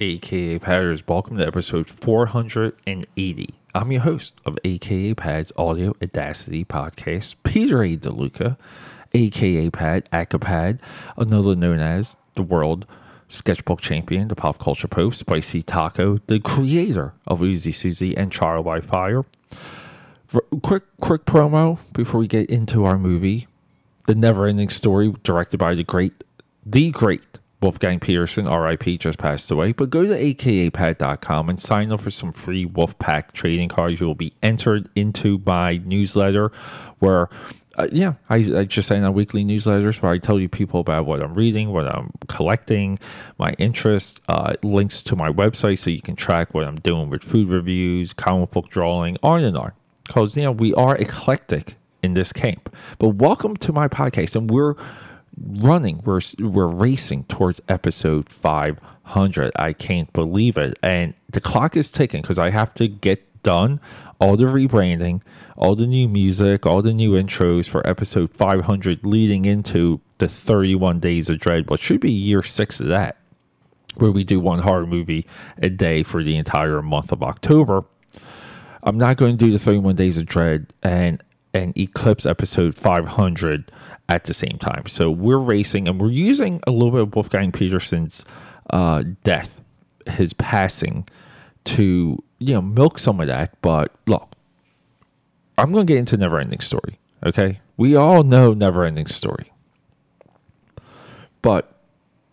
aka Padders. Welcome to episode 480. I'm your host of aka Pad's Audio Audacity podcast, Peter A. DeLuca, aka Pad, Acapad, another known as the world sketchbook champion, the pop culture post, Spicy Taco, the creator of Uzi Susie and Trial by Fire. Quick, quick promo before we get into our movie, The Never Ending Story, directed by the great, the great Wolfgang Petersen, RIP, just passed away. But go to akapad.com and sign up for some free Wolfpack trading cards. You will be entered into my newsletter where, uh, yeah, I, I just send out weekly newsletters where I tell you people about what I'm reading, what I'm collecting, my interests, uh, links to my website so you can track what I'm doing with food reviews, comic book drawing, on and on. Because, you know, we are eclectic in this camp. But welcome to my podcast. And we're running. We're we're racing towards episode 500. I can't believe it, and the clock is ticking because I have to get done all the rebranding, all the new music, all the new intros for episode 500, leading into the 31 Days of Dread, what should be year six of that, where we do one horror movie a day for the entire month of October. I'm not going to do the 31 Days of Dread and and Eclipse episode 500 at the same time. So we're racing and we're using a little bit of Wolfgang Petersen's uh, death, his passing, to you know milk some of that. But look, I'm going to get into Never Ending Story. Okay, we all know Never Ending Story, but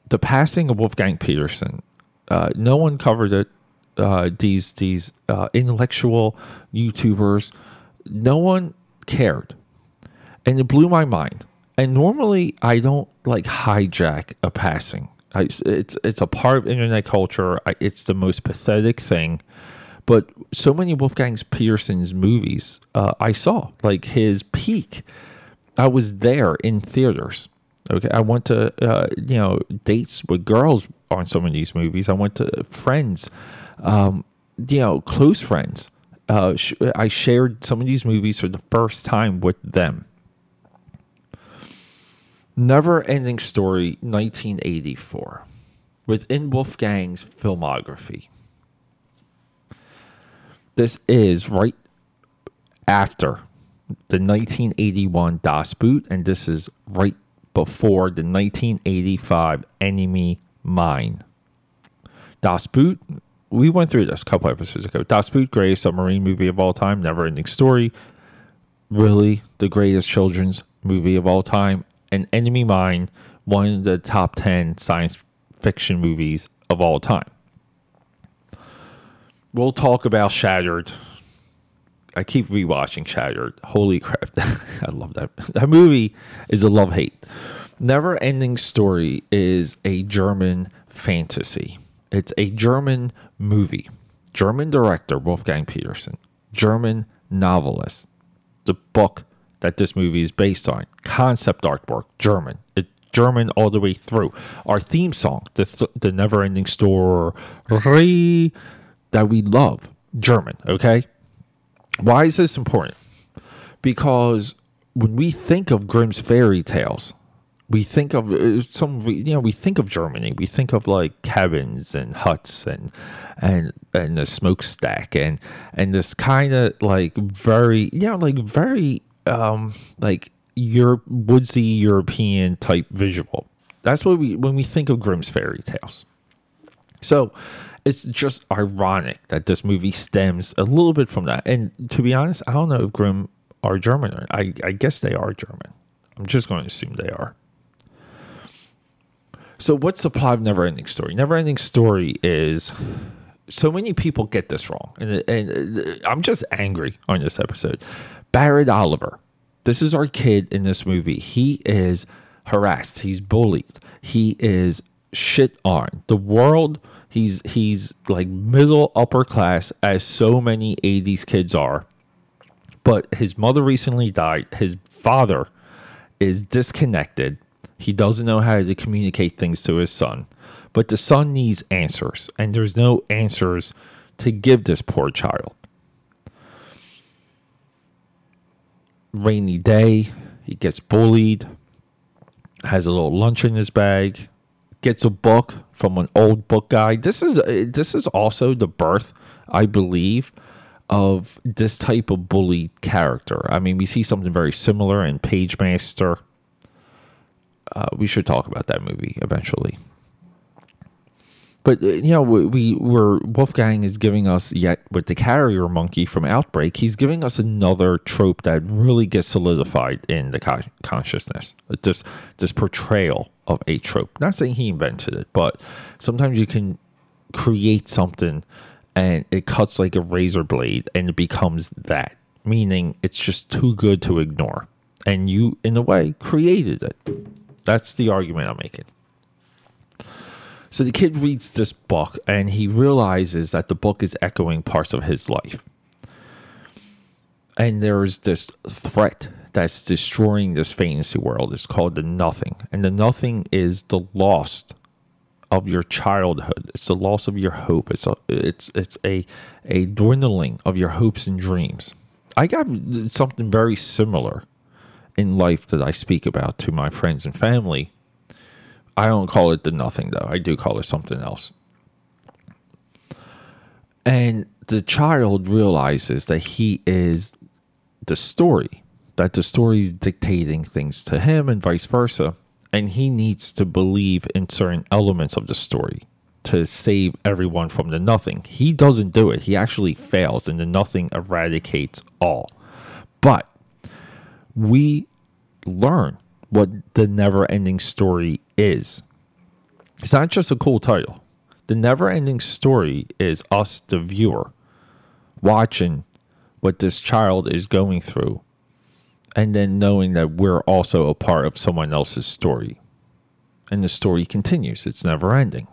the passing of Wolfgang Petersen, uh, no one covered it. Uh, these these uh, intellectual YouTubers, no one cared, and it blew my mind and normally I don't like hijack a passing. I, it's it's a part of internet culture. I, it's the most pathetic thing. But so many Wolfgang Petersen's movies uh, I saw, like his peak, I was there in theaters. Okay, I went to uh, you know dates with girls on some of these movies. I went to friends, um, you know, close friends. Uh, sh- I shared some of these movies for the first time with them Never Ending Story 1984 within Wolfgang's filmography. This is right after the 1981 Das Boot, and this is right before the 1985 Enemy Mine. Das Boot, we went through this a couple episodes ago. Das Boot, greatest submarine movie of all time, never ending story. Really, the greatest children's movie of all time an Enemy Mine, one of the top 10 science fiction movies of all time. We'll talk about Shattered. I keep rewatching Shattered. Holy crap. I love that. That movie is a love hate. Never Ending Story is a German fantasy. It's a German movie. German director Wolfgang Petersen. German novelist. The book that this movie is based on. Concept artwork, German. It's German all the way through. Our theme song, the, the never ending story that we love, German, okay? Why is this important? Because when we think of Grimm's fairy tales, we think of uh, some you know we think of Germany we think of like cabins and huts and and and a smokestack and and this kind of like very you know like very um like your woodsy European type visual. That's what we when we think of Grimm's fairy tales. So it's just ironic that this movie stems a little bit from that. And to be honest, I don't know if Grimm are German or I, I guess they are German. I'm just going to assume they are. So what's the plot of Never Ending Story? Never Ending Story is so many people get this wrong. And, and uh, I'm just angry on this episode. Barrett Oliver. This is our kid in this movie. He is harassed. He's bullied. He is shit on. The world. He's he's like middle upper class as so many 80s kids are. But his mother recently died. His father is disconnected. He doesn't know how to communicate things to his son. But the son needs answers, and there's no answers to give this poor child. rainy day. He gets bullied, has a little lunch in his bag, gets a book from an old book guy. This is this is also the birth, I believe, of this type of bully character. I mean, we see something very similar in Pagemaster. Uh, we should talk about that movie eventually. But uh, you know, we, we were Wolfgang is giving us yet with the carrier monkey from Outbreak. He's giving us another trope that really gets solidified in the con- consciousness. This this portrayal of a trope. Not saying he invented it, but sometimes you can create something and it cuts like a razor blade and it becomes that. Meaning it's just too good to ignore. And you, in a way, created it. That's the argument I'm making. So the kid reads this book and he realizes that the book is echoing parts of his life. And there's this threat that's destroying this fantasy world. It's called the nothing. And the nothing is the lost of your childhood. It's the loss of your hope. It's a, it's it's a a dwindling of your hopes and dreams. I got something very similar in life that I speak about to my friends and family I don't call it the nothing though. I do call it something else. And the child realizes that he is the story, that the story is dictating things to him and vice versa. And he needs to believe in certain elements of the story to save everyone from the nothing. He doesn't do it, he actually fails, and the nothing eradicates all. But we learn what the never ending story is. It's not just a cool title. The never ending story is us, the viewer, watching what this child is going through and then knowing that we're also a part of someone else's story. And the story continues, it's never ending.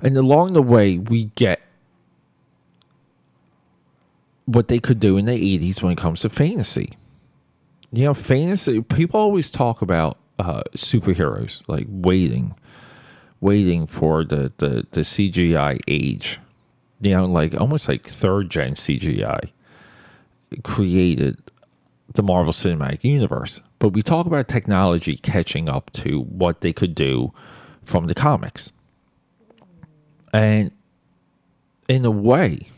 And along the way, we get what they could do in the 80s when it comes to fantasy you know, fantasy. People always talk about uh, superheroes like waiting, waiting for the, the the CGI age. You know, like almost like third gen CGI created the Marvel Cinematic Universe. But we talk about technology catching up to what they could do from the comics. And in a way,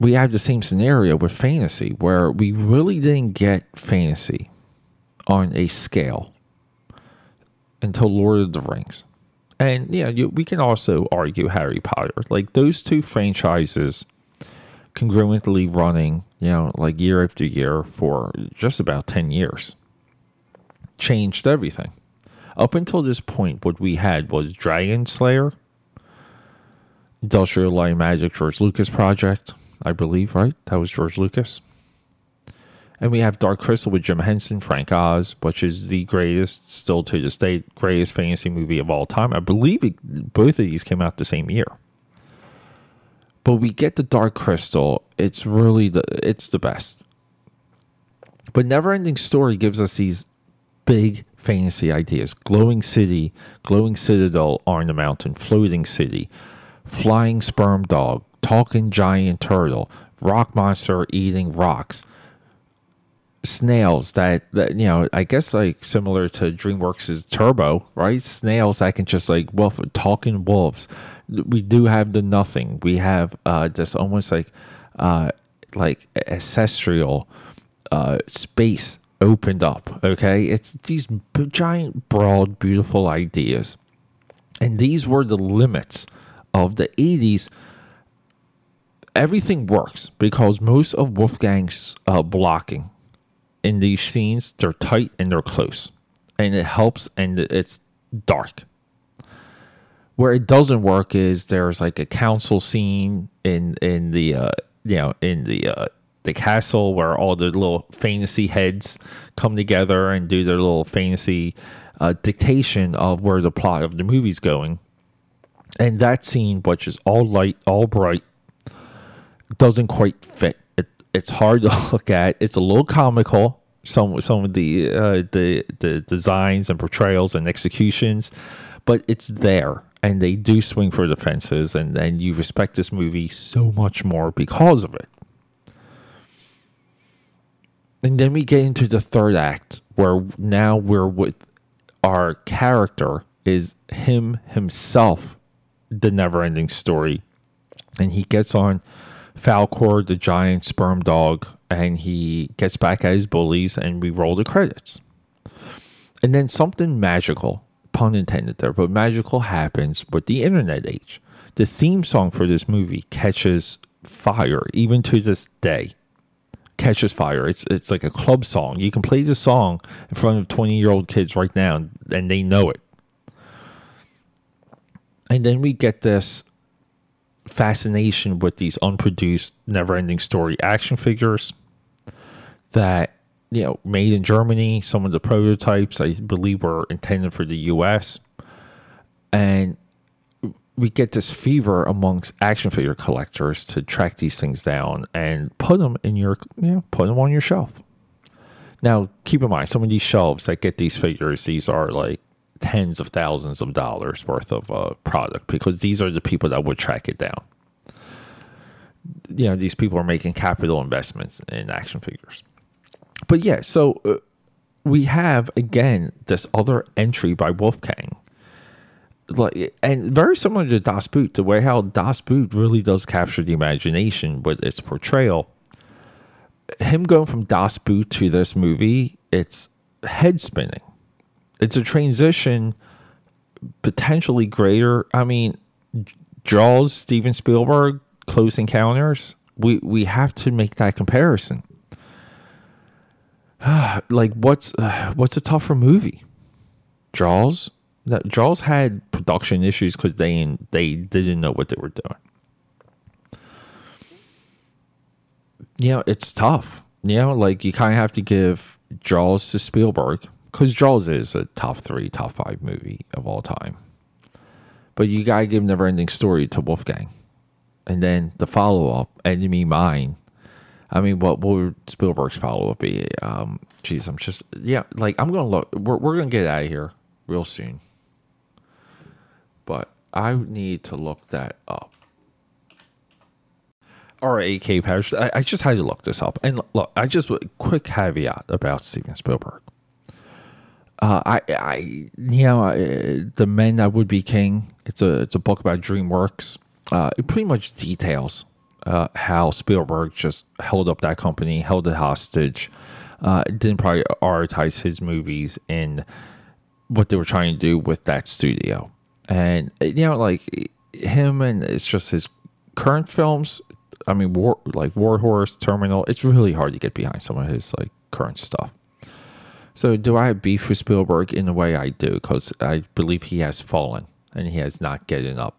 we have the same scenario with fantasy where we really didn't get fantasy on a scale until Lord of the Rings. And yeah, you, we can also argue Harry Potter. Like those two franchises congruently running, you know, like year after year for just about 10 years changed everything. Up until this point, what we had was Dragon Slayer, Industrial Light Magic George Lucas Project, I believe, right? That was George Lucas. And we have Dark Crystal with Jim Henson, Frank Oz, which is the greatest, still to this day, greatest fantasy movie of all time. I believe it, both of these came out the same year. But we get the Dark Crystal. It's really the it's the best. But Neverending Story gives us these big fantasy ideas: glowing city, glowing citadel on the mountain, floating city, flying sperm dog, talking giant turtle, rock monster eating rocks, snails that, that you know, I guess like similar to DreamWorks' Turbo, right? Snails that can just like wolf talking wolves. We do have the nothing. We have uh this almost like uh like ancestral uh space opened up. Okay, it's these giant, broad, beautiful ideas, and these were the limits of the '80s everything works because most of Wolfgang's uh, blocking in these scenes they're tight and they're close, and it helps and it's dark. Where it doesn't work is there's like a council scene in in the uh, you know in the uh, the castle where all the little fantasy heads come together and do their little fantasy uh, dictation of where the plot of the movie's going. And that scene, which is all light, all bright, doesn't quite fit. It, it's hard to look at. It's a little comical. Some some of the uh, the the designs and portrayals and executions, but it's there, and they do swing for the fences, and and you respect this movie so much more because of it. And then we get into the third act, where now we're with our character is him himself, the never ending story. And he gets on Falkor, the giant sperm dog, and he gets back at his bullies, and we roll the credits. And then something magical, pun intended there, but magical happens with the internet age. The theme song for this movie catches fire, even to this day. Catches fire. It's it's like a club song. You can play the song in front of twenty year old kids right now, and they know it. And then we get this fascination with these unproduced, never ending story action figures that, you know, made in Germany. Some of the prototypes, I believe, were intended for the US. And we get this fever amongst action figure collectors to track these things down and put them in your, you know, put them on your shelf. Now, keep in mind, some of these shelves that get these figures, these are like tens of thousands of dollars worth of uh, product because these are the people that would track it down. You know, these people are making capital investments in action figures. But yeah, so uh, we have again this other entry by Wolfgang. Like, and very similar to Das Boot, the way how Das Boot really does capture the imagination with its portrayal. Him going from Das Boot to this movie, it's head spinning it's a transition potentially greater. I mean, Jaws, Steven Spielberg, Close Encounters. We we have to make that comparison. like what's uh, what's a tougher movie? Jaws. That Jaws had production issues because they they didn't know what they were doing. Know, it's tough. You know, like you kind of have to give Jaws to Spielberg because Jaws is a top three, top five movie of all time. But you gotta give Never Ending Story to Wolfgang, and then the follow up, Enemy Mine. I mean, what, would Spielberg's follow up be? Um, geez, I'm just yeah, like I'm gonna look. We're we're gonna get out of here real soon, but I need to look that up. All right, AK Parish. I, I just had to look this up, and look, I just quick caveat about Steven Spielberg uh, I, I, you know, uh, the men that would be king. It's a, it's a book about DreamWorks. Uh, it pretty much details uh, how Spielberg just held up that company, held it hostage, uh, didn't prioritize his movies and what they were trying to do with that studio, and you know, like him and it's just his current films. I mean, war like War Horse, Terminal. It's really hard to get behind some of his like current stuff. So, do I have beef with Spielberg? In a way, I do, because I believe he has fallen and he has not getting up.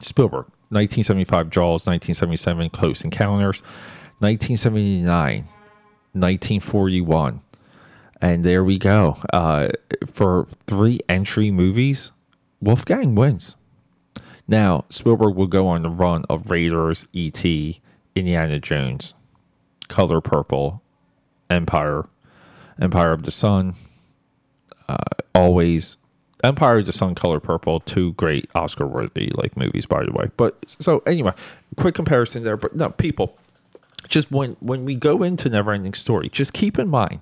Spielberg, 1975 Jaws, 1977 Close Encounters, 1979, 1941. And there we go. Uh, for three entry movies, Wolfgang wins. Now, Spielberg will go on the run of Raiders, E.T., Indiana Jones, Color Purple, Empire, Empire of the Sun, uh, always Empire of the Sun, Color Purple, two great Oscar worthy like movies, by the way. But so anyway, quick comparison there. But no, people, just when when we go into Neverending Story, just keep in mind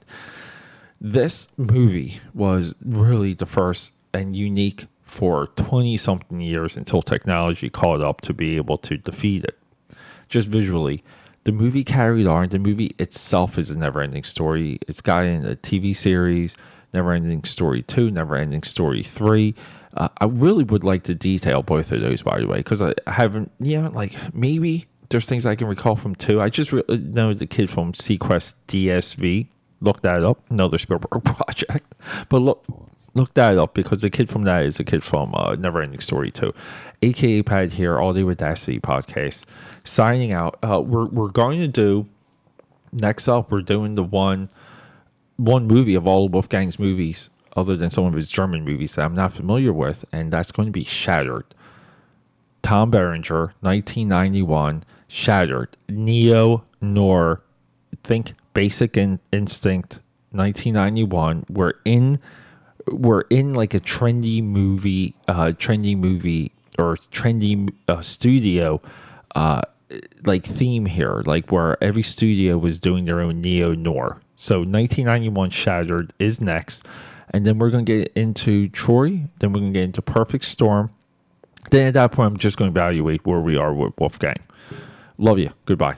this movie was really the first and unique for 20 something years until technology caught up to be able to defeat it. Just visually, the movie carried on. The movie itself is a never ending story. It's gotten a TV series, Never Ending Story 2, Never Ending Story 3. Uh, I really would like to detail both of those, by the way, because I haven't, yeah, like maybe there's things I can recall from 2. I just re- uh, know the kid from seaQuest DSV. Look that up. Another Spielberg project. But look, look that up because the kid from that is a kid from uh, Never Ending Story 2. AKA Pad here, All Day with podcast signing out. Uh, we're we're going to do next up. We're doing the one one movie of all of Wolfgang's movies, other than some of his German movies that I'm not familiar with, and that's going to be Shattered. Tom Berenger, 1991, Shattered, Neo Noir, think Basic in- Instinct, 1991. We're in we're in like a trendy movie, uh, trendy movie or trendy uh, studio uh, like theme here, like where every studio was doing their own neo noir. So 1991 Shattered is next, and then we're gonna get into Troy. Then we're gonna get into Perfect Storm. Then at that point, I'm just gonna evaluate where we are with Wolfgang. Love you. Goodbye.